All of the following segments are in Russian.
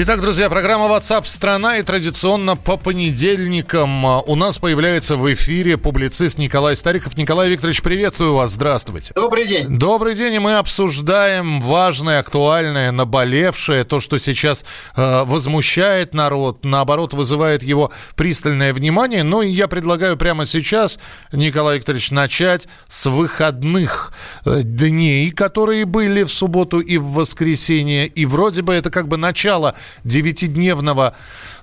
Итак, друзья, программа WhatsApp страна и традиционно по понедельникам а, у нас появляется в эфире публицист Николай Стариков. Николай Викторович, приветствую вас, здравствуйте. Добрый день. Добрый день, и мы обсуждаем важное, актуальное, наболевшее, то, что сейчас э, возмущает народ, наоборот, вызывает его пристальное внимание. Ну и я предлагаю прямо сейчас, Николай Викторович, начать с выходных э, дней, которые были в субботу и в воскресенье, и вроде бы это как бы начало девятидневного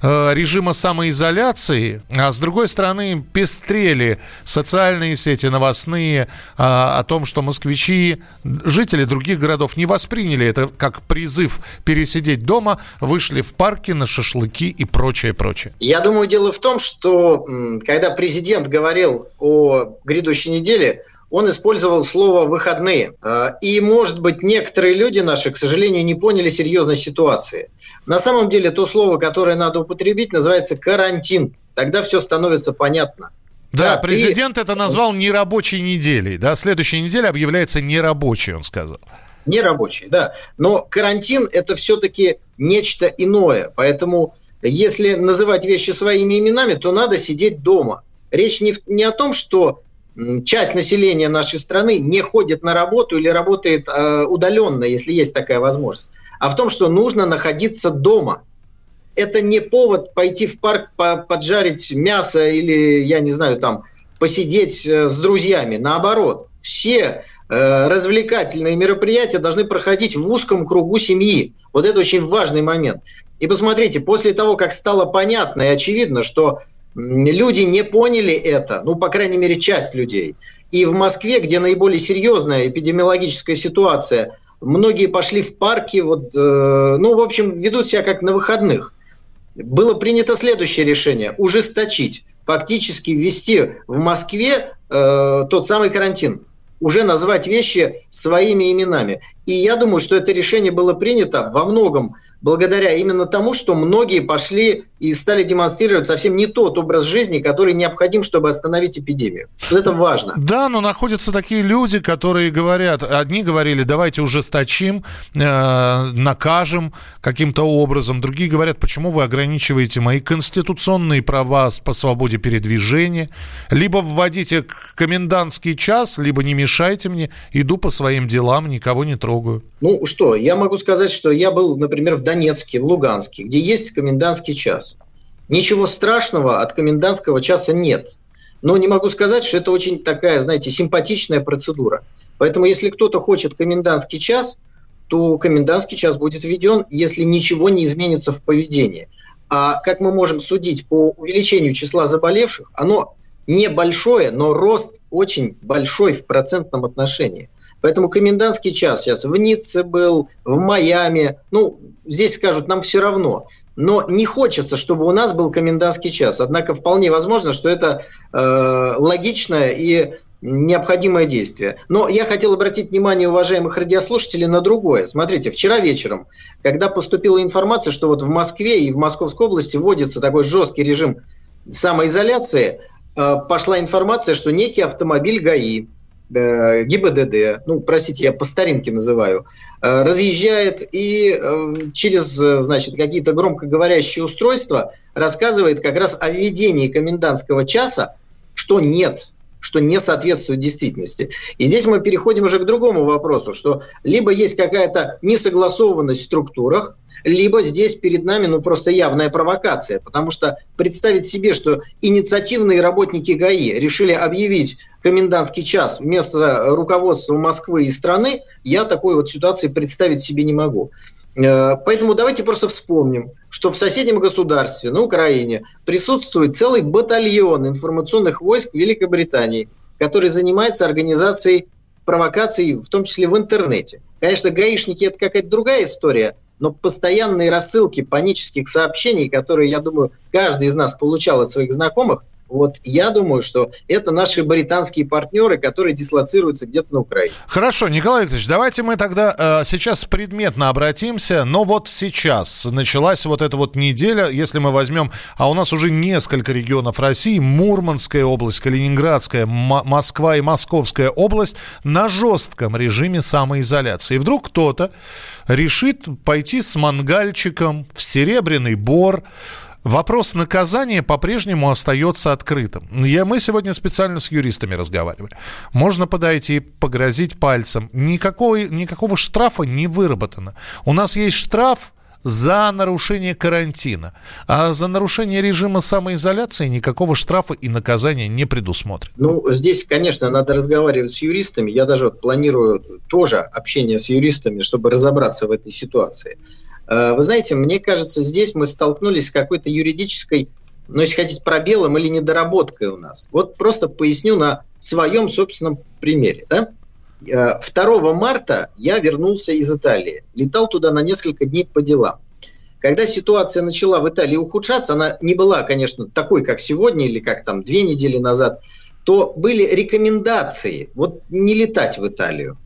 э, режима самоизоляции, а с другой стороны пестрели социальные сети новостные э, о том, что москвичи, жители других городов не восприняли это как призыв пересидеть дома, вышли в парки на шашлыки и прочее, прочее. Я думаю, дело в том, что когда президент говорил о грядущей неделе, он использовал слово «выходные». А, и, может быть, некоторые люди наши, к сожалению, не поняли серьезной ситуации. На самом деле, то слово, которое надо употребить, называется «карантин». Тогда все становится понятно. Да, да президент ты... это назвал нерабочей неделей. Да? Следующая неделя объявляется нерабочей, он сказал. Нерабочей, да. Но карантин – это все-таки нечто иное. Поэтому, если называть вещи своими именами, то надо сидеть дома. Речь не, в, не о том, что часть населения нашей страны не ходит на работу или работает э, удаленно, если есть такая возможность, а в том, что нужно находиться дома. Это не повод пойти в парк по поджарить мясо или, я не знаю, там посидеть э, с друзьями. Наоборот, все э, развлекательные мероприятия должны проходить в узком кругу семьи. Вот это очень важный момент. И посмотрите, после того, как стало понятно и очевидно, что люди не поняли это, ну, по крайней мере, часть людей. И в Москве, где наиболее серьезная эпидемиологическая ситуация, многие пошли в парки, вот, э, ну, в общем, ведут себя как на выходных. Было принято следующее решение – ужесточить, фактически ввести в Москве э, тот самый карантин уже назвать вещи своими именами. И я думаю, что это решение было принято во многом благодаря именно тому, что многие пошли и стали демонстрировать совсем не тот образ жизни, который необходим, чтобы остановить эпидемию. Вот это важно. Да, но находятся такие люди, которые говорят, одни говорили, давайте ужесточим, э, накажем каким-то образом, другие говорят, почему вы ограничиваете мои конституционные права по свободе передвижения, либо вводите комендантский час, либо не мешайте мне, иду по своим делам, никого не трогаю. Ну что, я могу сказать, что я был, например, в Донецке, в Луганске, где есть комендантский час. Ничего страшного от комендантского часа нет. Но не могу сказать, что это очень такая, знаете, симпатичная процедура. Поэтому, если кто-то хочет комендантский час, то комендантский час будет введен, если ничего не изменится в поведении. А как мы можем судить по увеличению числа заболевших, оно небольшое, но рост очень большой в процентном отношении. Поэтому комендантский час сейчас в Ницце был, в Майами. Ну, здесь скажут, нам все равно. Но не хочется, чтобы у нас был комендантский час. Однако вполне возможно, что это э, логичное и необходимое действие. Но я хотел обратить внимание уважаемых радиослушателей на другое. Смотрите, вчера вечером, когда поступила информация, что вот в Москве и в Московской области вводится такой жесткий режим самоизоляции, э, пошла информация, что некий автомобиль ГАИ ГИБДД, ну, простите, я по старинке называю, э, разъезжает и э, через, значит, какие-то громкоговорящие устройства рассказывает как раз о введении комендантского часа, что нет, что не соответствует действительности. И здесь мы переходим уже к другому вопросу, что либо есть какая-то несогласованность в структурах, либо здесь перед нами ну просто явная провокация, потому что представить себе, что инициативные работники ГАИ решили объявить комендантский час вместо руководства Москвы и страны, я такой вот ситуации представить себе не могу. Э, поэтому давайте просто вспомним, что в соседнем государстве, на Украине, присутствует целый батальон информационных войск Великобритании, который занимается организацией провокаций, в том числе в интернете. Конечно, гаишники – это какая-то другая история, но постоянные рассылки панических сообщений, которые, я думаю, каждый из нас получал от своих знакомых, Вот я думаю, что это наши британские партнеры, которые дислоцируются где-то на Украине. Хорошо, Николай Викторович, давайте мы тогда э, сейчас предметно обратимся. Но вот сейчас началась вот эта вот неделя, если мы возьмем, а у нас уже несколько регионов России, Мурманская область, Калининградская, М- Москва и Московская область на жестком режиме самоизоляции. И вдруг кто-то решит пойти с мангальчиком в Серебряный Бор, Вопрос наказания по-прежнему остается открытым. Я, мы сегодня специально с юристами разговаривали. Можно подойти, погрозить пальцем. Никакого, никакого штрафа не выработано. У нас есть штраф за нарушение карантина. А за нарушение режима самоизоляции никакого штрафа и наказания не предусмотрено. Ну, здесь, конечно, надо разговаривать с юристами. Я даже планирую тоже общение с юристами, чтобы разобраться в этой ситуации. Э, вы знаете, мне кажется, здесь мы столкнулись с какой-то юридической, ну, если хотите, пробелом или недоработкой у нас. Вот просто поясню на своем собственном примере. Да? 2 э, марта я вернулся из Италии. Летал туда на несколько дней по делам. Когда ситуация начала в Италии ухудшаться, она не была, конечно, такой, как сегодня или как там две недели назад, то были рекомендации вот не летать в Италию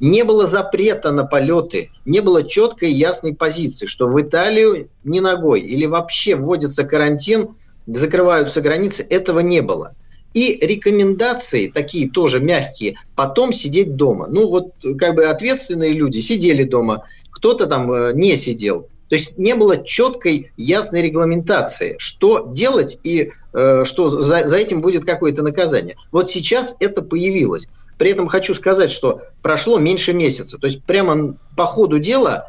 не было запрета на полеты, не было четкой и ясной позиции, что в Италию не ногой или вообще вводится карантин, закрываются границы, этого не было. И рекомендации, такие тоже мягкие, потом сидеть дома. Ну вот как бы ответственные люди сидели дома, кто-то там э, не сидел. То есть не было четкой, ясной регламентации, что делать и э, что за, за этим будет какое-то наказание. Вот сейчас это появилось. При этом хочу сказать, что прошло меньше месяца. То есть прямо по ходу дела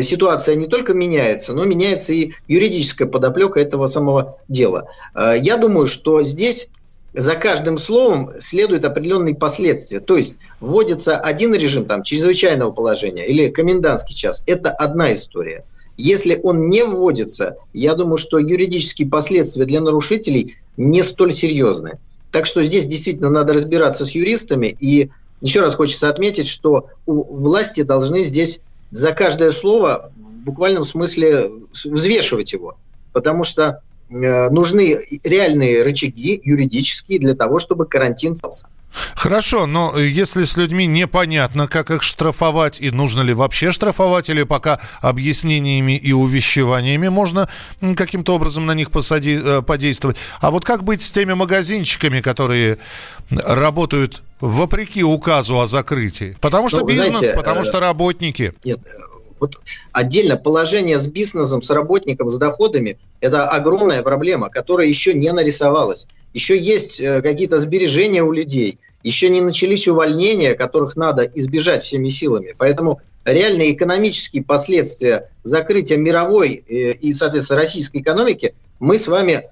ситуация не только меняется, но меняется и юридическая подоплека этого самого дела. Э, я думаю, что здесь за каждым словом следуют определенные последствия. То есть вводится один режим там, чрезвычайного положения или комендантский час. Это одна история. Если он не вводится, я думаю, что юридические последствия для нарушителей не столь серьезные. Так что здесь действительно надо разбираться с юристами. И еще раз хочется отметить, что у власти должны здесь за каждое слово в буквальном смысле взвешивать его. Потому что э, нужны реальные рычаги юридические для того, чтобы карантин стался. Хорошо, но если с людьми непонятно, как их штрафовать и нужно ли вообще штрафовать, или пока объяснениями и увещеваниями можно каким-то образом на них посади, э, подействовать. А вот как быть с теми магазинчиками, которые работают вопреки указу о закрытии? Потому что ну, бизнес, знаете, потому э, что работники. Нет, э, вот отдельно положение с бизнесом, с работником, с доходами – это огромная проблема, которая еще не нарисовалась еще есть э, какие-то сбережения у людей, еще не начались увольнения, которых надо избежать всеми силами. Поэтому реальные экономические последствия закрытия мировой э, и, соответственно, российской экономики мы с вами,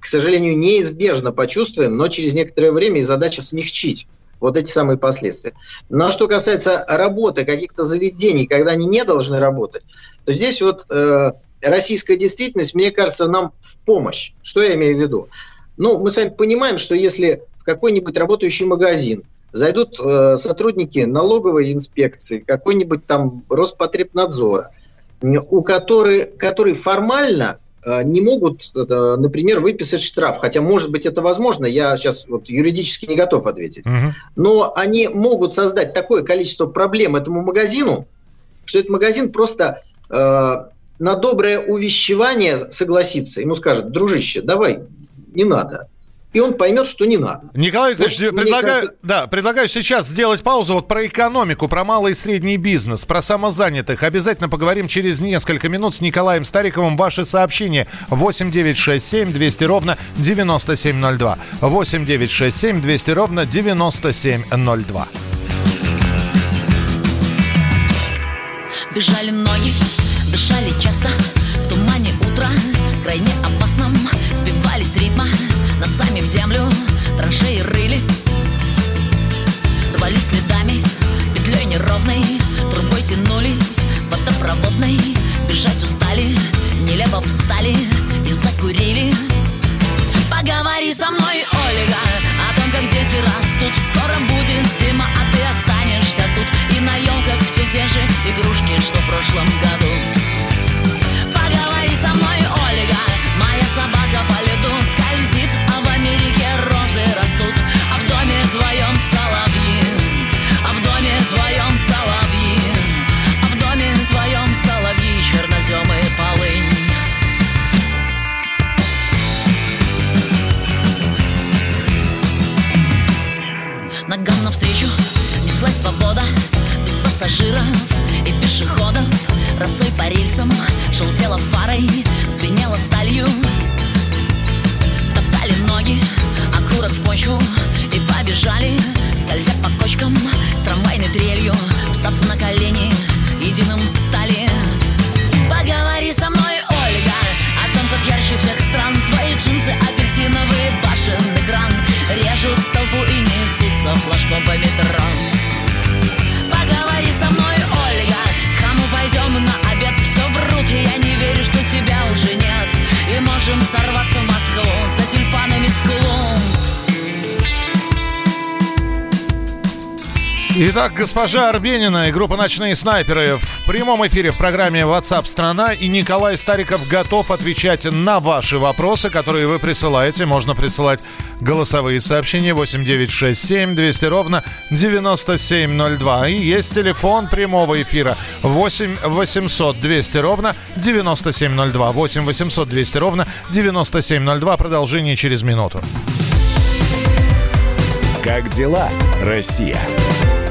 к сожалению, неизбежно почувствуем, но через некоторое время и задача смягчить вот эти самые последствия. Ну а что касается работы каких-то заведений, когда они не должны работать, то здесь вот э, российская действительность, мне кажется, нам в помощь. Что я имею в виду? Ну, мы с вами понимаем, что если в какой-нибудь работающий магазин зайдут э, сотрудники налоговой инспекции, какой-нибудь там Роспотребнадзора, у который, которые формально э, не могут, э, например, выписать штраф, хотя, может быть, это возможно, я сейчас вот юридически не готов ответить, угу. но они могут создать такое количество проблем этому магазину, что этот магазин просто э, на доброе увещевание согласится, ему скажет, дружище, давай не надо. И он поймет, что не надо. Николай Викторович, вот, предлагаю, кажется... да, предлагаю сейчас сделать паузу вот про экономику, про малый и средний бизнес, про самозанятых. Обязательно поговорим через несколько минут с Николаем Стариковым. Ваши сообщения 8 9 6 7 200 ровно 9702. 8 9 6 7 200 ровно 9702. Бежали ноги, дышали часто. В тумане утра, крайне опасном сбивались ритма Носами в землю траншеи рыли. Рвались следами петлей неровной Трубой тянулись водопроводной. Бежать устали, нелепо встали и закурили. Поговори со мной, Ольга, о том, как дети растут. Скоро будет зима, а ты останешься те же игрушки, что в прошлом году пассажиров и пешеходов. Росой по рельсам, желтела фарой Звенела сталью. Втоптали ноги, окурок в почву И побежали, скользя по кочкам С трамвайной трелью, встав на колени Единым стали. Поговори со мной, Ольга О том, как ярче всех стран. Твои джинсы, апельсиновый башен экран Режут толпу и несутся флажком по метро И можем Итак, госпожа Арбенина и группа «Ночные снайперы» в прямом эфире в программе WhatsApp страна И Николай Стариков готов отвечать на ваши вопросы, которые вы присылаете. Можно присылать голосовые сообщения 8967 200 ровно 9702. И есть телефон прямого эфира 8 800 200 ровно 9702. 8 800 200 ровно 9702. Продолжение через минуту. Как дела, Россия?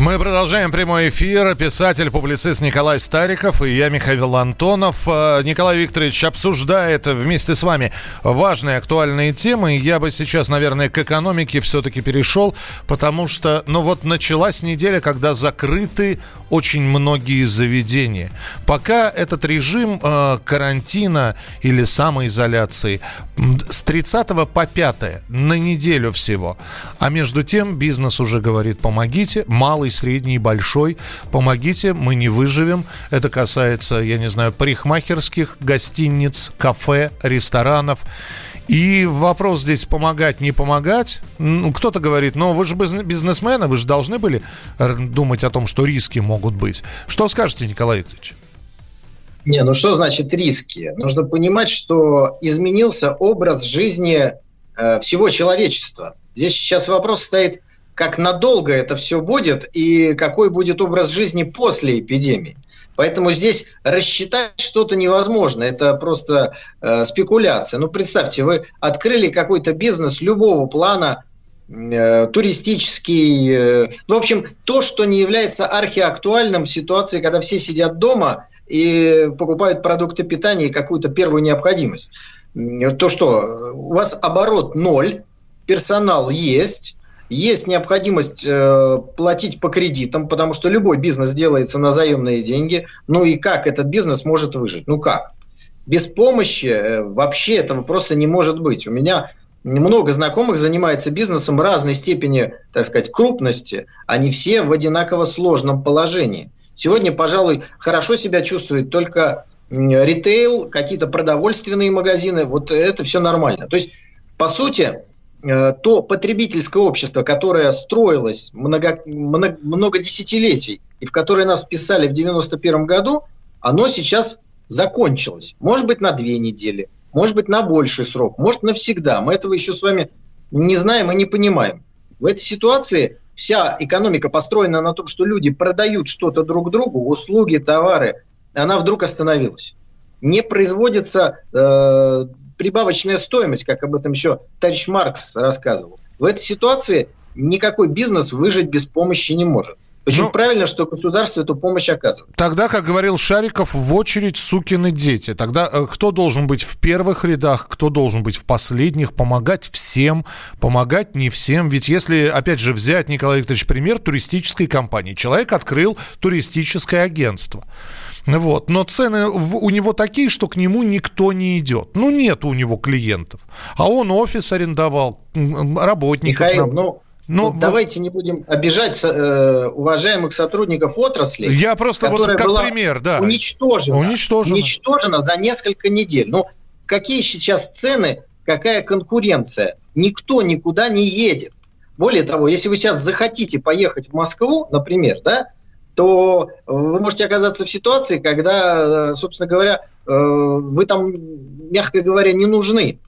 Мы продолжаем прямой эфир. Писатель, публицист Николай Стариков и я, Михаил Антонов. Э, Николай Викторович обсуждает вместе с вами важные актуальные темы. Я бы сейчас, наверное, к экономике все-таки перешел, потому что, ну вот началась неделя, когда закрыты очень многие заведения. Пока этот режим э, карантина или самоизоляции с 30 по 5 на неделю всего. А между тем бизнес уже говорит, помогите, малый, средний, большой, помогите, мы не выживем. Это касается, я не знаю, парикмахерских, гостиниц, кафе, ресторанов. И вопрос здесь помогать, не помогать. Ну, кто-то говорит, ну вы же бизнесмены, вы же должны были думать о том, что риски могут быть. Что скажете, Николай Викторович? Не, ну что значит риски? Нужно понимать, что изменился образ жизни э, всего человечества. Здесь сейчас вопрос стоит, как надолго это все будет и какой будет образ жизни после эпидемии. Поэтому здесь рассчитать что-то невозможно. Это просто э, спекуляция. Ну, представьте, вы открыли какой-то бизнес любого плана, э, туристический. Э, в общем, то, что не является архиактуальным в ситуации, когда все сидят дома и покупают продукты питания и какую-то первую необходимость. То что, у вас оборот ноль, персонал есть, есть необходимость э, платить по кредитам, потому что любой бизнес делается на заемные деньги. Ну и как этот бизнес может выжить? Ну как? Без помощи э, вообще этого просто не может быть. У меня много знакомых занимается бизнесом разной степени, так сказать, крупности. Они все в одинаково сложном положении. Сегодня, пожалуй, хорошо себя чувствует только ритейл, какие-то продовольственные магазины. Вот это все нормально. То есть, по сути, то потребительское общество, которое строилось много, много, много десятилетий и в которое нас вписали в 91 году, оно сейчас закончилось. Может быть, на две недели, может быть, на больший срок, может, навсегда. Мы этого еще с вами не знаем и не понимаем. В этой ситуации вся экономика построена на том, что люди продают что-то друг другу, услуги, товары, она вдруг остановилась. Не производится э, прибавочная стоимость, как об этом еще товарищ Маркс рассказывал. В этой ситуации никакой бизнес выжить без помощи не может. Очень ну, правильно, что государство эту помощь оказывает. Тогда, как говорил Шариков, в очередь сукины дети. Тогда э, кто должен быть в первых рядах, кто должен быть в последних, помогать всем, помогать не всем. Ведь если, опять же, взять, Николай Викторович, пример туристической компании. Человек открыл туристическое агентство. Вот. Но цены у него такие, что к нему никто не идет. Ну, нет у него клиентов. А он офис арендовал, работников. Михаил, ну, Ну, ну, давайте не будем обижать э, уважаемых сотрудников отрасли. Я просто вот как была пример, да. Уничтожена, уничтожена. Уничтожена за несколько недель. Ну, какие сейчас цены, какая конкуренция? Никто никуда не едет. Более того, если вы сейчас захотите поехать в Москву, например, да, то вы можете оказаться в ситуации, когда, э, собственно говоря, э, вы там, мягко говоря, не нужны.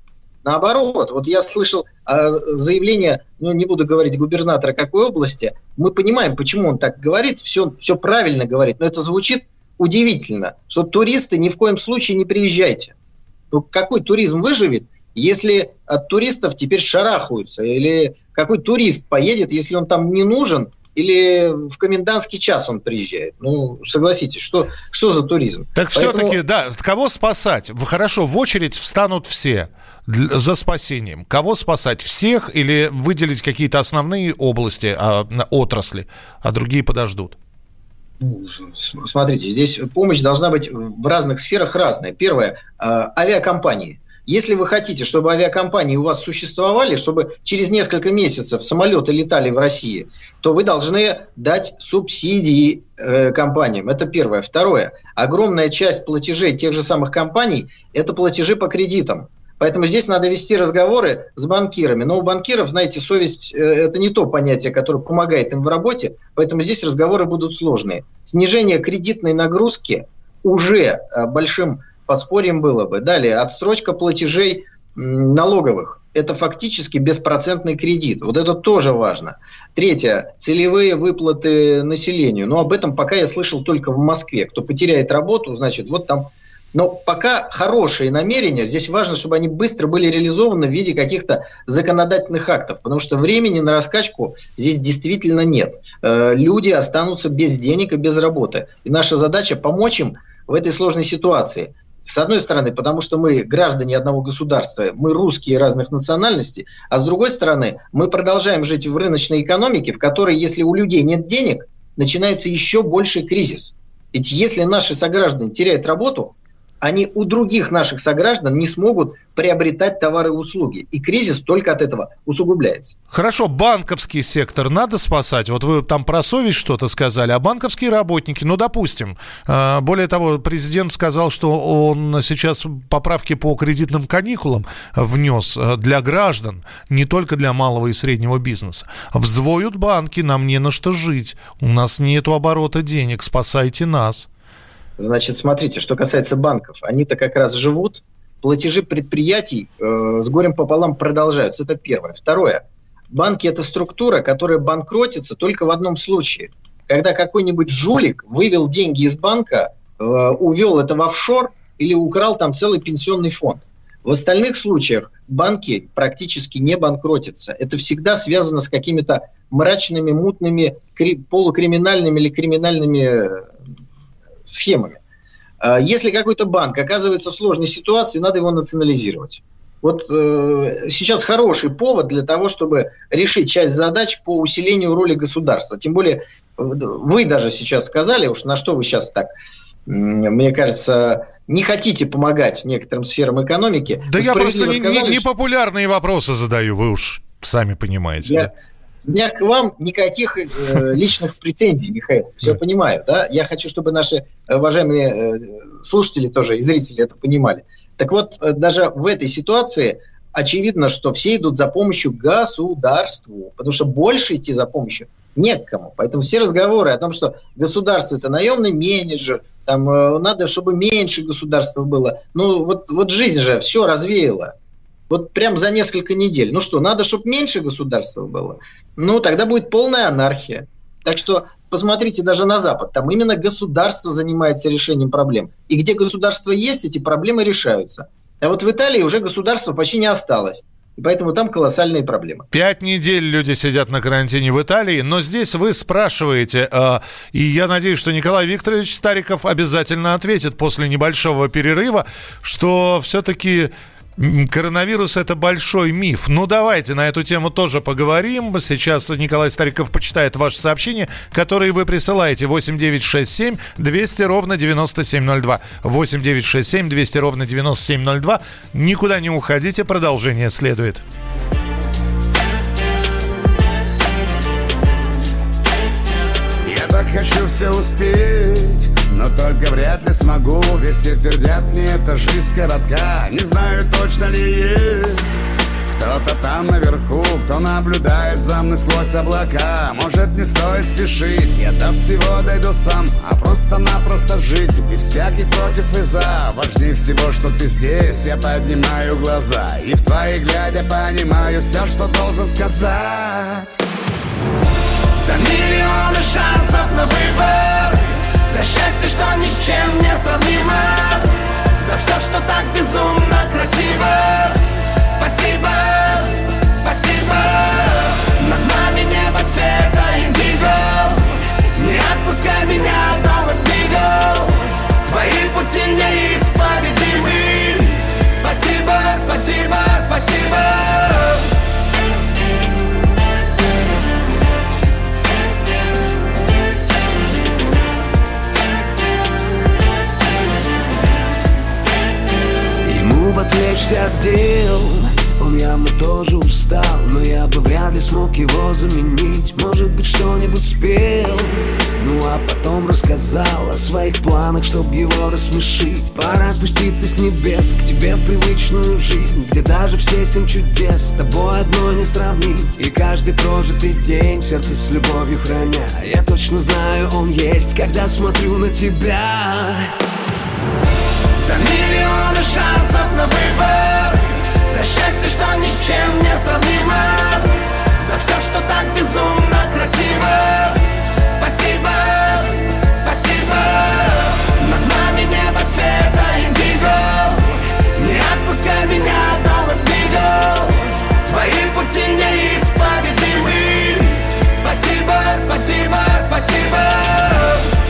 Наоборот, вот я слышал заявление, ну не буду говорить губернатора какой области, мы понимаем, почему он так говорит, все, все правильно говорит, но это звучит удивительно, что туристы ни в коем случае не приезжайте. Ну, какой туризм выживет, если от туристов теперь шарахаются? Или какой турист поедет, если он там не нужен, или в комендантский час он приезжает. Ну, согласитесь, что, что за туризм? Так Поэтому... все-таки, да, кого спасать? Хорошо, в очередь встанут все за спасением. Кого спасать? Всех или выделить какие-то основные области, а, отрасли, а другие подождут? Ну, смотрите, здесь помощь должна быть в разных сферах разная. Первое, а, авиакомпании – если вы хотите, чтобы авиакомпании у вас существовали, чтобы через несколько месяцев самолеты летали в России, то вы должны дать субсидии э, компаниям. Это первое. Второе. Огромная часть платежей тех же самых компаний – это платежи по кредитам. Поэтому здесь надо вести разговоры с банкирами. Но у банкиров, знаете, совесть э, – это не то понятие, которое помогает им в работе, поэтому здесь разговоры будут сложные. Снижение кредитной нагрузки уже э, большим подспорьем было бы. Далее, отсрочка платежей налоговых. Это фактически беспроцентный кредит. Вот это тоже важно. Третье. Целевые выплаты населению. Но об этом пока я слышал только в Москве. Кто потеряет работу, значит, вот там но пока хорошие намерения, здесь важно, чтобы они быстро были реализованы в виде каких-то законодательных актов, потому что времени на раскачку здесь действительно нет. Э, люди останутся без денег и без работы. И наша задача помочь им в этой сложной ситуации. С одной стороны, потому что мы граждане одного государства, мы русские разных национальностей, а с другой стороны, мы продолжаем жить в рыночной экономике, в которой, если у людей нет денег, начинается еще больший кризис. Ведь если наши сограждане теряют работу, они у других наших сограждан не смогут приобретать товары и услуги. И кризис только от этого усугубляется. Хорошо, банковский сектор надо спасать. Вот вы там про совесть что-то сказали, а банковские работники, ну, допустим. А, более того, президент сказал, что он сейчас поправки по кредитным каникулам внес а, для граждан, не только для малого и среднего бизнеса. Взвоют банки, нам не на что жить. У нас нету оборота денег, спасайте нас. Значит, смотрите, что касается банков, они-то как раз живут, платежи предприятий э, с горем пополам продолжаются. Это первое. Второе. Банки – это структура, которая банкротится только в одном случае. Когда какой-нибудь жулик вывел деньги из банка, э, увел это в офшор или украл там целый пенсионный фонд. В остальных случаях банки практически не банкротятся. Это всегда связано с какими-то мрачными, мутными, полукриминальными или криминальными схемами. А если какой-то банк оказывается в сложной ситуации, надо его национализировать. Вот э, сейчас хороший повод для того, чтобы решить часть задач по усилению роли государства. Тем более, вы даже сейчас сказали, уж на что вы сейчас так, мне кажется, не хотите помогать некоторым сферам экономики. Да я просто непопулярные не, не вопросы задаю, вы уж сами понимаете. Я, да? У меня к вам никаких э, личных претензий, Михаил. Все понимаю, да? Я хочу, чтобы наши э, уважаемые э, слушатели тоже и зрители это понимали. Так вот, э, даже в этой ситуации очевидно, что все идут за помощью государству, потому что больше идти за помощью некому. Поэтому все разговоры о том, что государство это наемный менеджер, там э, надо, чтобы меньше государства было. Ну вот, вот жизнь же все развеяла. Вот прям за несколько недель. Ну что, надо, чтобы меньше государства было? Ну, тогда будет полная анархия. Так что посмотрите даже на Запад. Там именно государство занимается решением проблем. И где государство есть, эти проблемы решаются. А вот в Италии уже государства почти не осталось. И поэтому там колоссальные проблемы. Пять недель люди сидят на карантине в Италии, но здесь вы спрашиваете, э, и я надеюсь, что Николай Викторович Стариков обязательно ответит после небольшого перерыва, что все-таки Коронавирус – это большой миф. Ну, давайте на эту тему тоже поговорим. Сейчас Николай Стариков почитает ваши сообщения, которые вы присылаете. 8967 200 ровно 9702. 8967 200 ровно 9702. Никуда не уходите, продолжение следует. Я так хочу все успеть но только вряд ли смогу Ведь все твердят мне, эта жизнь коротка. Не знаю, точно ли есть кто-то там наверху, кто наблюдает за мной сквозь облака. Может не стоит спешить, я до всего дойду сам А просто-напросто жить, без всяких против и за. Важнее всего, что ты здесь, я поднимаю глаза И в твои глядя понимаю все, что должен сказать. За миллионы шансов на выбор За счастье, что ни с чем не сравнимо. За все, что так безумно красиво. Спасибо, спасибо. Над нами небо цвета индиго. Не отпускай меня, двигал. Твои пути неисповедимы. Спасибо, спасибо, спасибо Ему бы отвлечься от дел. Он явно тоже устал Но я бы вряд ли смог его заменить. Может быть что-нибудь спел. Ну а потом рассказал о своих планах Чтоб его рассмешить. Пора спуститься с небес К тебе в привычную жизнь Где даже все семь чудес С тобой одно не сравнить. И каждый прожитый день сердце с любовью храня. Я точно знаю, он есть Когда смотрю на тебя За миллионы шансов на выбор. За счастье, что ни с чем не сравнимо. За все, что так безумно красиво. Спасибо, спасибо. Над нами небо цвета индиго. Не отпускай меня, доллар двигал Твои пути неисповедимы. Спасибо, спасибо, спасибо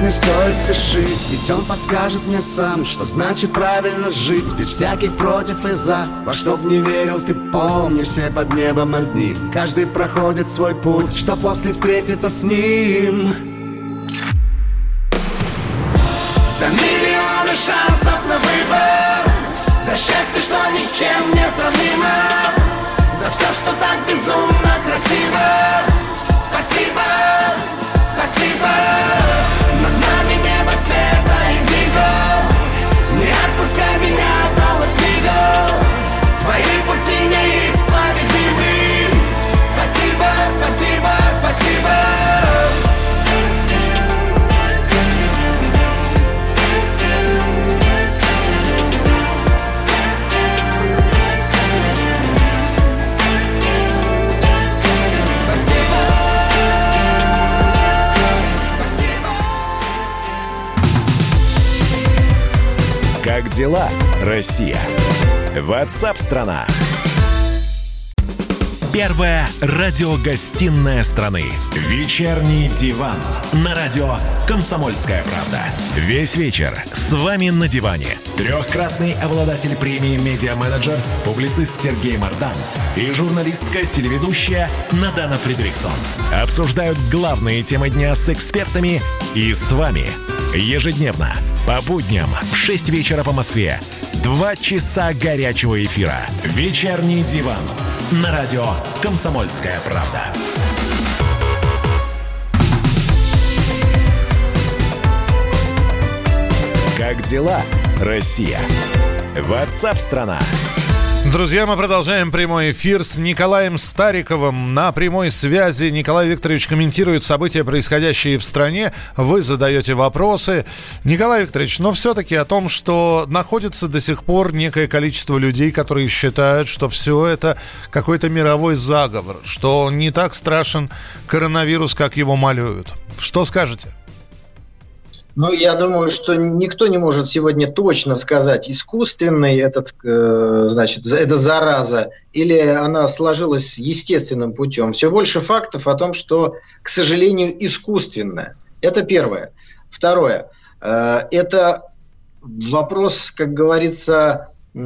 не стоит спешить Ведь он подскажет мне сам Что значит правильно жить Без всяких против и за. Во что б не верил, ты помни Все под небом одни. Каждый проходит свой путь Что после встретиться с ним. За миллионы шансов на выбор За счастье, что ни с чем не сравнимо За все, что так безумно красиво. Спасибо, дела, Россия? Ватсап-страна! Первая радиогостинная страны. Вечерний диван. На радио «Комсомольская правда». Весь вечер с вами на диване. Трехкратный обладатель премии «Медиа-менеджер», публицист Сергей Мардан и журналистка-телеведущая Надана Фридриксон. Обсуждают главные темы дня с экспертами и с вами. Ежедневно по будням в 6 вечера по Москве. Два часа горячего эфира. Вечерний диван. На радио «Комсомольская правда». Как дела, Россия? Ватсап-страна! Друзья, мы продолжаем прямой эфир с Николаем Стариковым. На прямой связи Николай Викторович комментирует события, происходящие в стране. Вы задаете вопросы. Николай Викторович, но все-таки о том, что находится до сих пор некое количество людей, которые считают, что все это какой-то мировой заговор, что не так страшен коронавирус, как его малюют. Что скажете? Ну, я думаю, что никто не может сегодня точно сказать, искусственный этот, э, значит, эта зараза, или она сложилась естественным путем. Все больше фактов о том, что, к сожалению, искусственная. Это первое. Второе. Э, это вопрос, как говорится, э,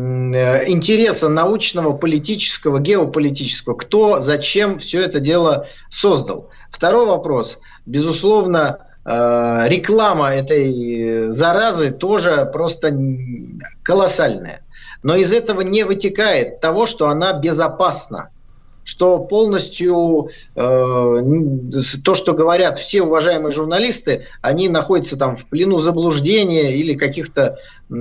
интереса научного, политического, геополитического. Кто, зачем все это дело создал? Второй вопрос. Безусловно, реклама этой заразы тоже просто колоссальная. Но из этого не вытекает того, что она безопасна что полностью э, то, что говорят все уважаемые журналисты, они находятся там в плену заблуждения или каких-то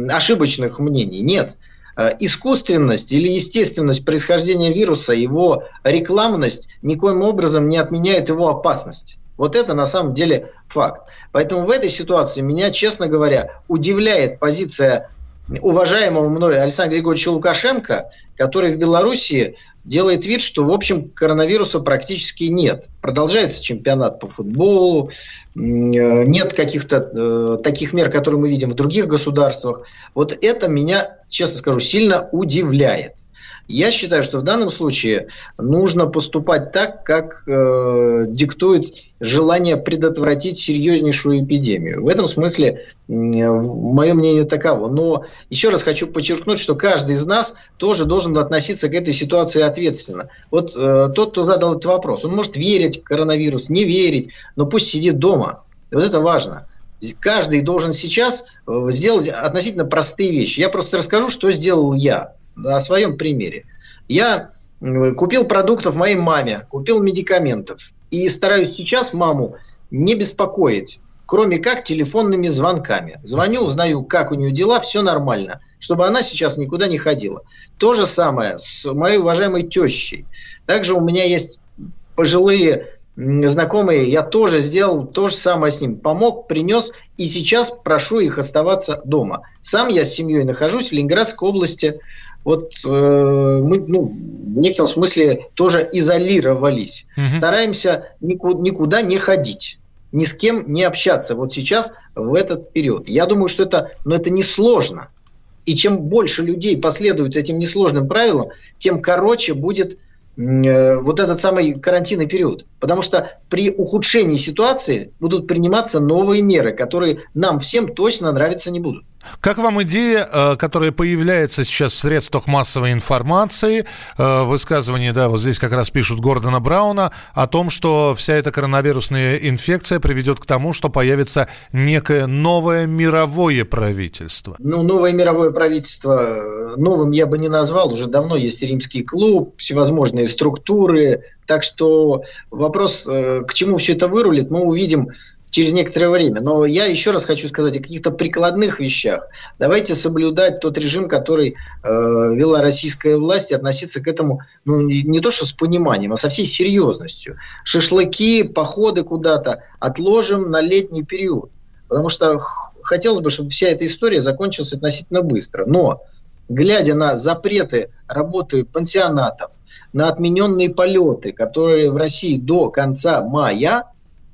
ошибочных мнений. Нет. Э, искусственность или естественность происхождения вируса, его рекламность никоим образом не отменяет его опасность. Вот это на самом деле факт. Поэтому в этой ситуации меня, честно говоря, удивляет позиция уважаемого мной Александра Григорьевича Лукашенко, который в Беларуси делает вид, что, в общем, коронавируса практически нет. Продолжается чемпионат по футболу, нет каких-то э, таких мер, которые мы видим в других государствах. Вот это меня, честно скажу, сильно удивляет. Я считаю, что в данном случае нужно поступать так, как э, диктует желание предотвратить серьезнейшую эпидемию. В этом смысле э, мое мнение таково. Но еще раз хочу подчеркнуть, что каждый из нас тоже должен относиться к этой ситуации ответственно. Вот э, тот, кто задал этот вопрос, он может верить в коронавирус, не верить, но пусть сидит дома. Вот это важно каждый должен сейчас э, сделать относительно простые вещи. Я просто расскажу, что сделал я о своем примере. Я купил продуктов моей маме, купил медикаментов. И стараюсь сейчас маму не беспокоить, кроме как телефонными звонками. Звоню, узнаю, как у нее дела, все нормально, чтобы она сейчас никуда не ходила. То же самое с моей уважаемой тещей. Также у меня есть пожилые знакомые, я тоже сделал то же самое с ним. Помог, принес, и сейчас прошу их оставаться дома. Сам я с семьей нахожусь в Ленинградской области. Вот э, мы, ну, в некотором смысле тоже изолировались. Угу. Стараемся никуда, никуда не ходить ни с кем не общаться вот сейчас в этот период. Я думаю, что это, но это несложно. И чем больше людей последуют этим несложным правилам, тем короче будет Э, вот этот самый карантинный период. Потому что при ухудшении ситуации будут приниматься новые меры, которые нам всем точно нравиться не будут. Как вам идея, э, которая появляется сейчас в средствах массовой информации, э, высказывание, да, вот здесь как раз пишут Гордона Брауна, о том, что вся эта коронавирусная инфекция приведет к тому, что появится некое новое мировое правительство? Ну, новое мировое правительство э, новым я бы не назвал. Уже давно есть римский клуб, всевозможные структуры. Так что вопрос, к чему все это вырулит, мы увидим через некоторое время. Но я еще раз хочу сказать о каких-то прикладных вещах. Давайте соблюдать тот режим, который э, вела российская власть, и относиться к этому ну, не то что с пониманием, а со всей серьезностью. Шашлыки, походы куда-то отложим на летний период. Потому что хотелось бы, чтобы вся эта история закончилась относительно быстро. Но глядя на запреты работы пансионатов, на отмененные полеты, которые в России до конца мая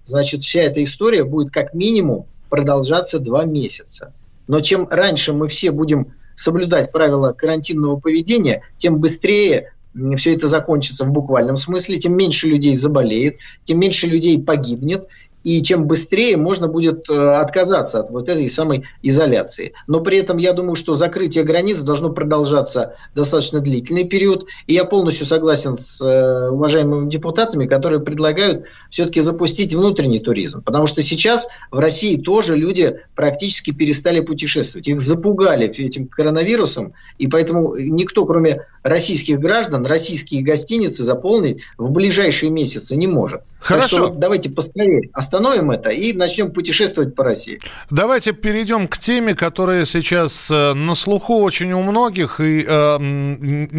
значит, вся эта история будет как минимум продолжаться два месяца. Но чем раньше мы все будем соблюдать правила карантинного поведения, тем быстрее все это закончится в буквальном смысле, тем меньше людей заболеет, тем меньше людей погибнет, и чем быстрее можно будет э, отказаться от вот этой самой изоляции. Но при этом я думаю, что закрытие границ должно продолжаться достаточно длительный период, и я полностью согласен с э, уважаемыми депутатами, которые предлагают все-таки запустить внутренний туризм, потому что сейчас в России тоже люди практически перестали путешествовать, их запугали этим коронавирусом, и поэтому никто, кроме российских граждан, российские гостиницы заполнить в ближайшие месяцы не может. Хорошо. Так что вот давайте поскорее остановим это и начнем путешествовать по России. Давайте перейдем к теме, которая сейчас э, на слуху очень у многих, и э,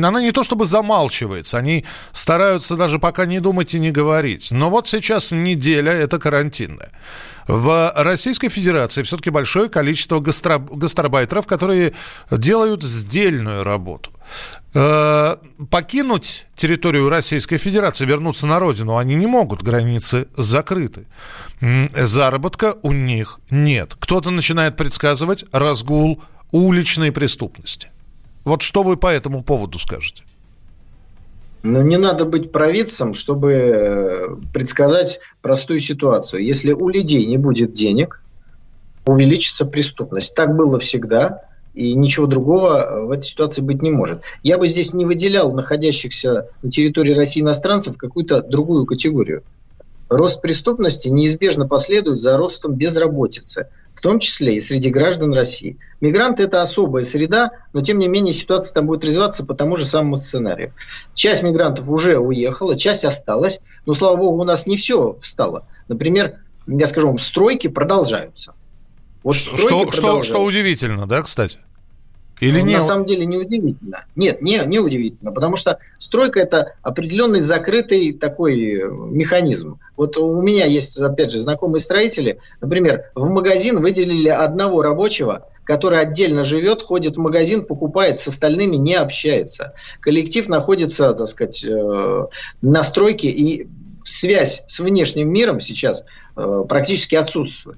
она не то чтобы замалчивается, они стараются даже пока не думать и не говорить. Но вот сейчас неделя, это карантинная. В Российской Федерации все-таки большое количество гастро... гастарбайтеров, которые делают сдельную работу. Э, покинуть территорию Российской Федерации, вернуться на родину, они не могут, границы закрыты. Заработка у них нет. Кто-то начинает предсказывать разгул уличной преступности. Вот что вы по этому поводу скажете? Ну, не надо быть провидцем, чтобы э, предсказать простую ситуацию. Если у людей не будет денег, увеличится преступность. Так было всегда, и ничего другого в этой ситуации быть не может. Я бы здесь не выделял находящихся на территории России иностранцев какую-то другую категорию. рост преступности неизбежно последует за ростом безработицы, в том числе и среди граждан России. Мигранты – это особая среда, но тем не менее ситуация там будет развиваться по тому же самому сценарию. Часть мигрантов уже уехала, часть осталась, но, слава богу, у нас не все встало. Например, я скажу вам, стройки продолжаются. Вот что, что, что, что удивительно, да, кстати? Или не... На самом деле не удивительно. Нет, не, не удивительно, потому что стройка это определенный закрытый такой э, механизм. Вот у меня есть, опять же, знакомые строители. Например, в магазин выделили одного рабочего, который отдельно живет, ходит в магазин, покупает, с остальными не общается. Коллектив находится, так сказать, э, на стройке, и связь с внешним миром сейчас э, практически отсутствует.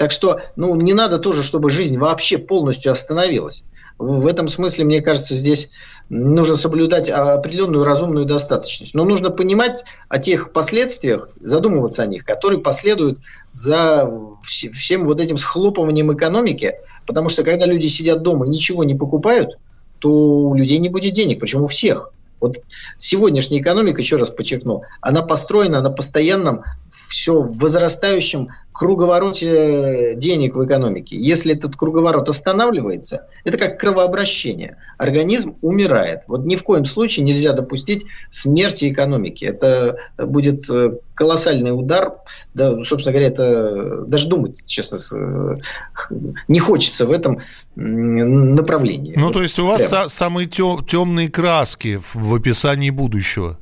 Так что, ну, не надо тоже, чтобы жизнь вообще полностью остановилась. В этом смысле, мне кажется, здесь нужно соблюдать определенную разумную достаточность. Но нужно понимать о тех последствиях, задумываться о них, которые последуют за всем вот этим схлопыванием экономики. Потому что когда люди сидят дома и ничего не покупают, то у людей не будет денег, причем у всех. Вот сегодняшняя экономика, еще раз подчеркну, она построена на постоянном все возрастающем круговороте денег в экономике. Если этот круговорот останавливается, это как кровообращение. Организм умирает. Вот ни в коем случае нельзя допустить смерти экономики. Это будет э, колоссальный удар. Да, собственно говоря, это даже думать, честно, не хочется в этом направлении. Ну, то есть у вас Прямо. самые темные краски в описании будущего?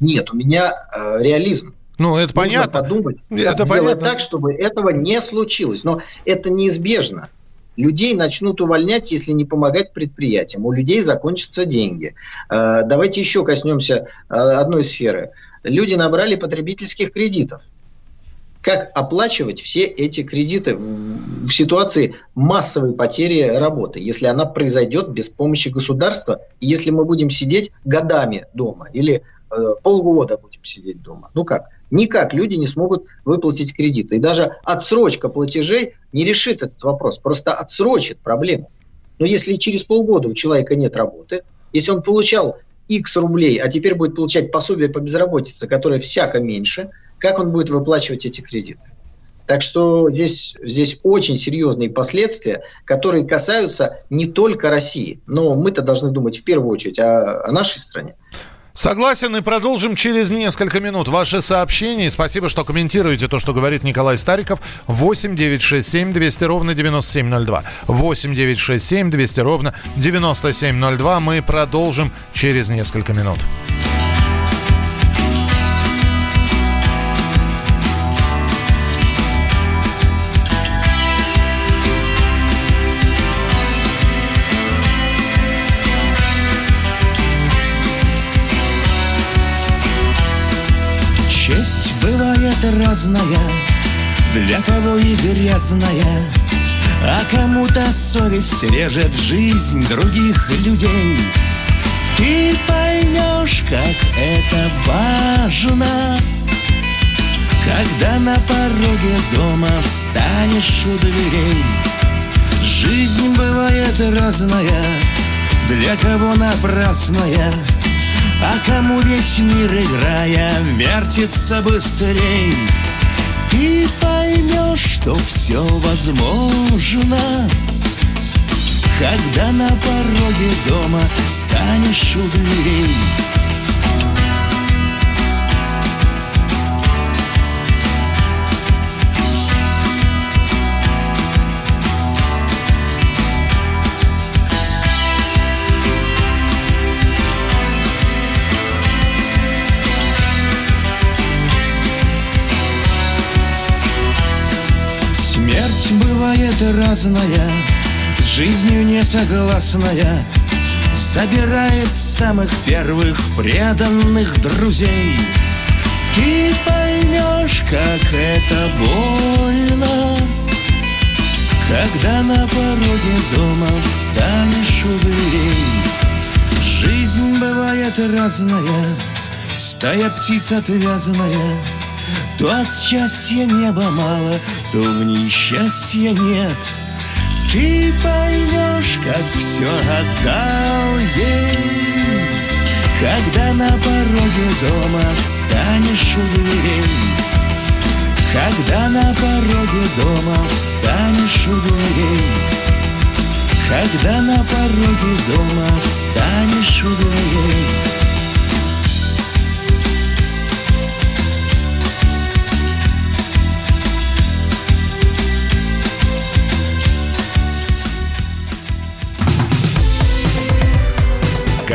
Нет, у меня э, реализм. Ну, это Нужно понятно. подумать, это сделать понятно. так, чтобы этого не случилось. Но это неизбежно. Людей начнут увольнять, если не помогать предприятиям. У людей закончатся деньги. Э, давайте еще коснемся э, одной сферы. Люди набрали потребительских кредитов. Как оплачивать все эти кредиты в ситуации массовой потери работы, если она произойдет без помощи государства, если мы будем сидеть годами дома или полгода будем сидеть дома? Ну как? Никак люди не смогут выплатить кредиты. И даже отсрочка платежей не решит этот вопрос, просто отсрочит проблему. Но если через полгода у человека нет работы, если он получал X рублей, а теперь будет получать пособие по безработице, которое всяко меньше, как он будет выплачивать эти кредиты? Так что здесь, здесь очень серьезные последствия, которые касаются не только России. Но мы-то должны думать в первую очередь о, о нашей стране. Согласен, и продолжим через несколько минут. Ваши сообщения. Спасибо, что комментируете то, что говорит Николай Стариков. 8 9 6 7 200 ровно 9702. 8 9 6 7 200 ровно 9702. Мы продолжим через несколько минут. Разная, для кого и грязная, а кому-то совесть режет жизнь других людей. Ты поймешь, как это важно, когда на пороге дома встанешь у дверей. Жизнь бывает разная, для кого напрасная, а кому весь мир, играя, вертится быстрей. Ты поймешь, что все возможно. Когда на пороге дома станешь у дверей бывает разная, с жизнью не согласная, Собирает самых первых преданных друзей. Ты поймешь, как это больно, Когда на пороге дома встанешь у дверей. Жизнь бывает разная, стая птиц отвязанная, то от счастья неба мало, то в ней счастья нет. Ты поймешь, как все отдал ей, Когда на пороге дома встанешь у дверей Когда на пороге дома встанешь у дверей Когда на пороге дома встанешь у дверей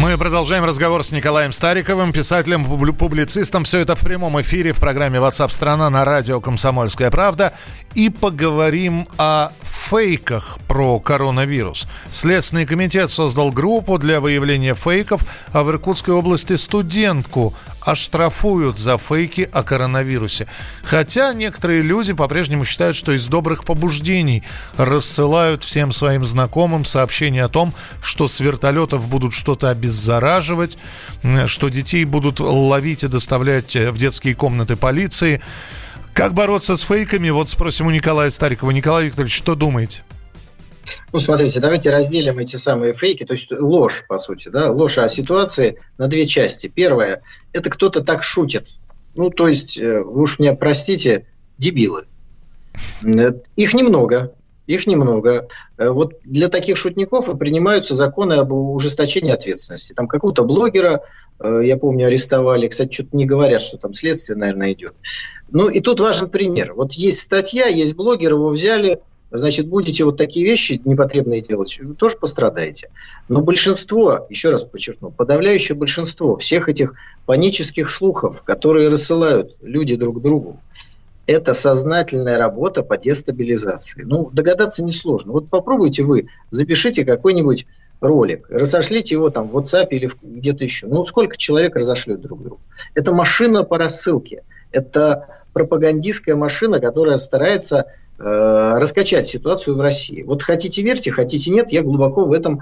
Мы продолжаем разговор с Николаем Стариковым, писателем, публицистом. Все это в прямом эфире в программе WhatsApp страна на радио «Комсомольская правда». И поговорим о фейках про коронавирус. Следственный комитет создал группу для выявления фейков, а в Иркутской области студентку оштрафуют за фейки о коронавирусе. Хотя некоторые люди по-прежнему считают, что из добрых побуждений рассылают всем своим знакомым сообщения о том, что с вертолетов будут что-то обеззараживать, что детей будут ловить и доставлять в детские комнаты полиции. Как бороться с фейками? Вот спросим у Николая Старикова. Николай Викторович, что думаете? Ну, смотрите, давайте разделим эти самые фейки, то есть ложь, по сути, да, ложь о ситуации на две части. Первое, это кто-то так шутит. Ну, то есть, э, вы уж меня простите, дебилы. Э, их немного, их немного. Э, вот для таких шутников и принимаются законы об ужесточении ответственности. Там какого-то блогера, я помню, арестовали. Кстати, что-то не говорят, что там следствие, наверное, идет. Ну, и тут важен пример. Вот есть статья, есть блогер, его взяли, значит, будете вот такие вещи непотребные делать, тоже пострадаете. Но большинство, еще раз подчеркну, подавляющее большинство всех этих панических слухов, которые рассылают люди друг другу, это сознательная работа по дестабилизации. Ну, догадаться несложно. Вот попробуйте вы, запишите какой-нибудь ролик, разошлите его там в WhatsApp или где-то еще. Ну, сколько человек разошлют друг другу? Это машина по рассылке. Это пропагандистская машина, которая старается раскачать ситуацию в России. Вот хотите верьте, хотите нет, я глубоко в этом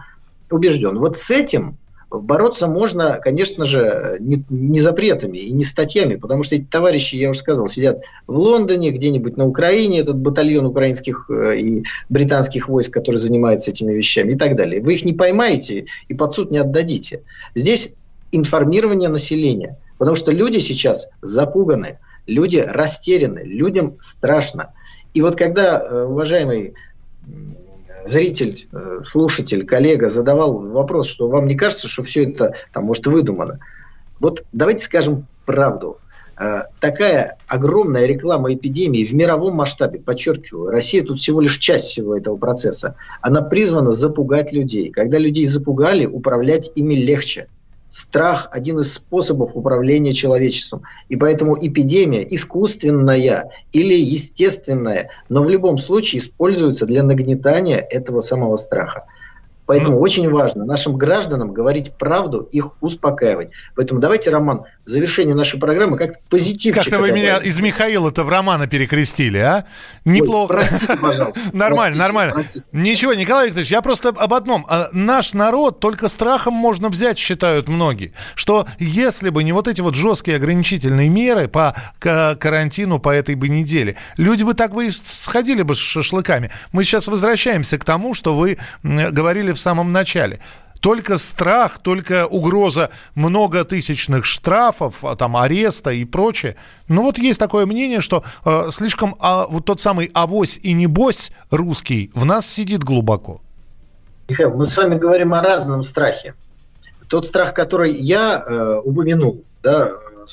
убежден. Вот с этим бороться можно, конечно же, не, не запретами и не статьями, потому что эти товарищи, я уже сказал, сидят в Лондоне, где-нибудь на Украине, этот батальон украинских э, и британских войск, который занимается этими вещами и так далее. Вы их не поймаете и под суд не отдадите. Здесь информирование населения, потому что люди сейчас запуганы, люди растеряны, людям страшно. И вот когда, э, уважаемый зритель, э, слушатель, коллега задавал вопрос, что вам не кажется, что все это там может выдумано. Вот давайте скажем правду. Э, такая огромная реклама эпидемии в мировом масштабе, подчеркиваю, Россия тут всего лишь часть всего этого процесса. Она призвана запугать людей. Когда людей запугали, управлять ими легче. Страх – один из способов управления человечеством. И поэтому эпидемия искусственная или естественная, но в любом случае используется для нагнетания этого самого страха. Поэтому ну, очень важно нашим гражданам говорить правду, их успокаивать. Поэтому давайте, Роман, в завершении нашей программы как-то позитивчик. Как-то вы меня из Михаила-то в Романа перекрестили, а? Неплохо. Ой, простите, пожалуйста. Нормально, нормально. Ничего, Николай Викторович, я просто об одном. А, наш народ только страхом можно взять, считают многие. Что если бы не вот эти вот жесткие ограничительные меры по карантину по этой бы неделе, люди бы так бы и сходили бы с шашлыками. Мы сейчас возвращаемся к тому, что вы говорили в самом начале. Только страх, только угроза многотысячных штрафов, а, там ареста и прочее. Ну вот есть такое мнение, что э, слишком а, вот тот самый авось и небось русский в нас сидит глубоко. Михаил, мы с вами говорим о разном страхе. Тот страх, который я э, упомянул, да,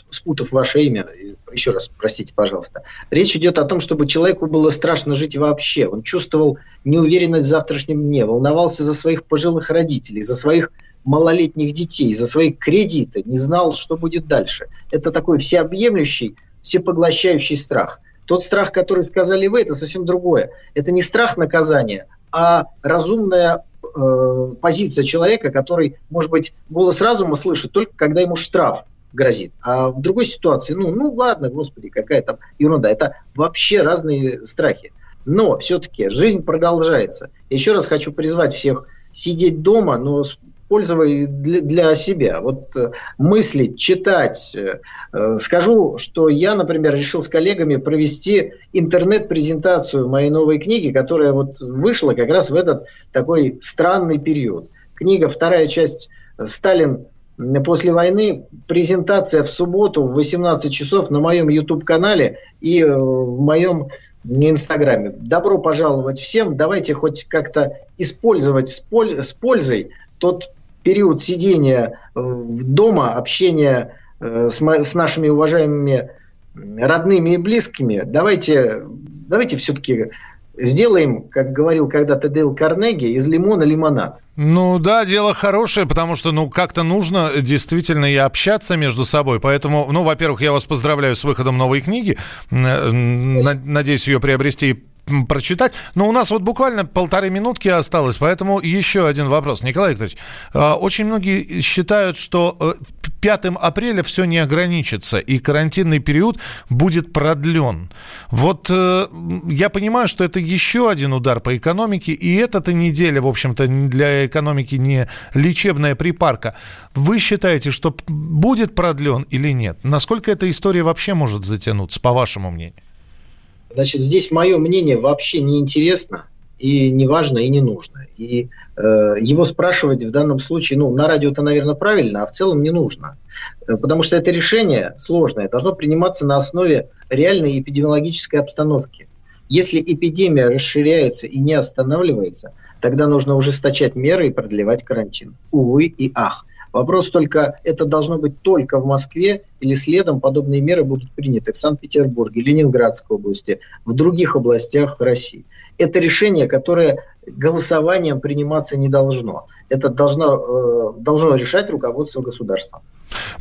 спутав ваше имя, еще раз простите, пожалуйста. Речь идет о том, чтобы человеку было страшно жить вообще. Он чувствовал неуверенность в завтрашнем дне, волновался за своих пожилых родителей, за своих малолетних детей, за свои кредиты, не знал, что будет дальше. Это такой всеобъемлющий, всепоглощающий страх. Тот страх, который сказали вы, это совсем другое. Это не страх наказания, а разумная э, позиция человека, который, может быть, голос разума слышит только когда ему штраф грозит. А в другой ситуации, ну, ну ладно, господи, какая там ерунда. Это вообще разные страхи. Но все-таки жизнь продолжается. Еще раз хочу призвать всех сидеть дома, но с пользовой для, для себя. Вот э, мыслить, читать. Э, э, скажу, что я, например, решил с коллегами провести интернет-презентацию моей новой книги, которая вот вышла как раз в этот такой странный период. Книга, вторая часть «Сталин после войны презентация в субботу в 18 часов на моем YouTube-канале и в моем Инстаграме. Добро пожаловать всем. Давайте хоть как-то использовать с, поль- с пользой тот период сидения э, дома, общения э, с, с нашими уважаемыми родными и близкими, давайте, давайте все-таки сделаем, как говорил когда-то Дейл Карнеги, из лимона лимонад. Ну да, дело хорошее, потому что, ну, как-то нужно действительно и общаться между собой. Поэтому, ну, во-первых, я вас поздравляю с выходом новой книги. Надеюсь ее приобрести прочитать. Но у нас вот буквально полторы минутки осталось, поэтому еще один вопрос. Николай Викторович, а, очень многие считают, что 5 э, апреля все не ограничится, и карантинный период будет продлен. Вот э, я понимаю, что это еще один удар по экономике, и эта неделя, в общем-то, для экономики не лечебная припарка. Вы считаете, что будет продлен или нет? Насколько эта история вообще может затянуться, по вашему мнению? Значит, здесь мое мнение вообще не интересно и не важно и не нужно. И э, его спрашивать в данном случае, ну, на радио это, наверное, правильно, а в целом не нужно. Э, потому что это решение сложное, должно приниматься на основе реальной эпидемиологической обстановки. Если эпидемия расширяется и не останавливается, тогда нужно ужесточать меры и продлевать карантин. Увы и ах. Вопрос только, это должно быть только в Москве или следом подобные меры будут приняты в Санкт-Петербурге, Ленинградской области, в других областях России. Это решение, которое голосованием приниматься не должно. Это должно, э, должно решать руководство государства.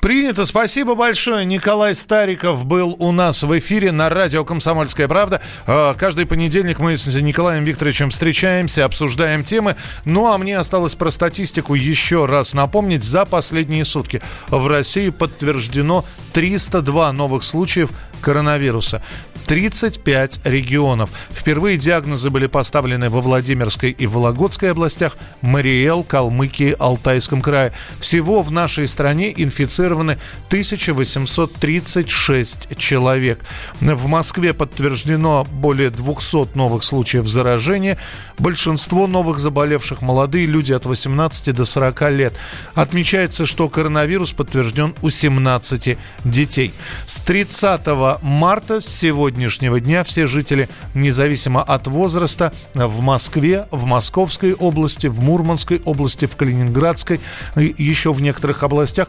Принято. Спасибо большое. Николай Стариков был у нас в эфире на радио «Комсомольская правда». Э, каждый понедельник мы с Николаем Викторовичем встречаемся, обсуждаем темы. Ну, а мне осталось про статистику еще раз напомнить. За последние сутки в России подтверждено 302 новых случаев коронавируса. 35 регионов. Впервые диагнозы были поставлены во Владимирской и Вологодской областях, Мариэл, Калмыкии, Алтайском крае. Всего в нашей стране инфицированы 1836 человек. В Москве подтверждено более 200 новых случаев заражения. Большинство новых заболевших молодые люди от 18 до 40 лет. Отмечается, что коронавирус подтвержден у 17 детей. С 30 марта сегодняшнего дня все жители, независимо от возраста, в Москве, в Московской области, в Мурманской области, в Калининградской, еще в некоторых областях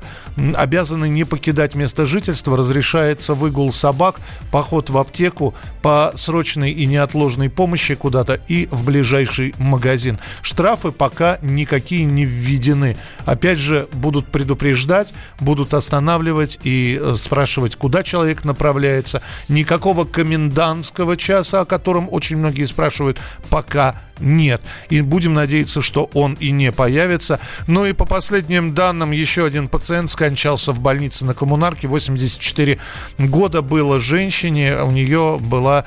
обязаны не покидать место жительства. Разрешается выгул собак, поход в аптеку по срочной и неотложной помощи куда-то и в ближайший магазин. Штрафы пока никакие не введены. Опять же, будут предупреждать, будут останавливать и э, спрашивать, куда человек направляется. Никакого комендантского часа, о котором очень многие спрашивают, пока нет. И будем надеяться, что он и не появится. Ну и по последним данным, еще один пациент скончался в больнице на Коммунарке. 84 года было женщине. У нее была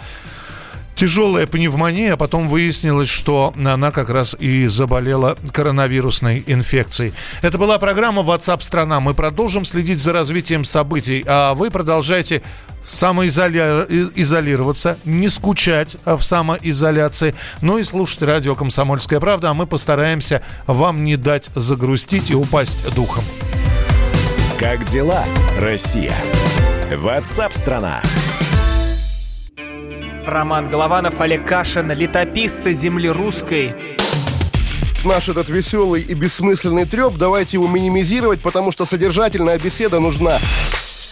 тяжелая пневмония, а потом выяснилось, что она как раз и заболела коронавирусной инфекцией. Это была программа WhatsApp страна. Мы продолжим следить за развитием событий, а вы продолжайте самоизолироваться, не скучать в самоизоляции, ну и слушать радио «Комсомольская правда», а мы постараемся вам не дать загрустить и упасть духом. Как дела, Россия? WhatsApp страна. Роман Голованов, Олег Кашин, летописцы земли русской. Наш этот веселый и бессмысленный треп, давайте его минимизировать, потому что содержательная беседа нужна.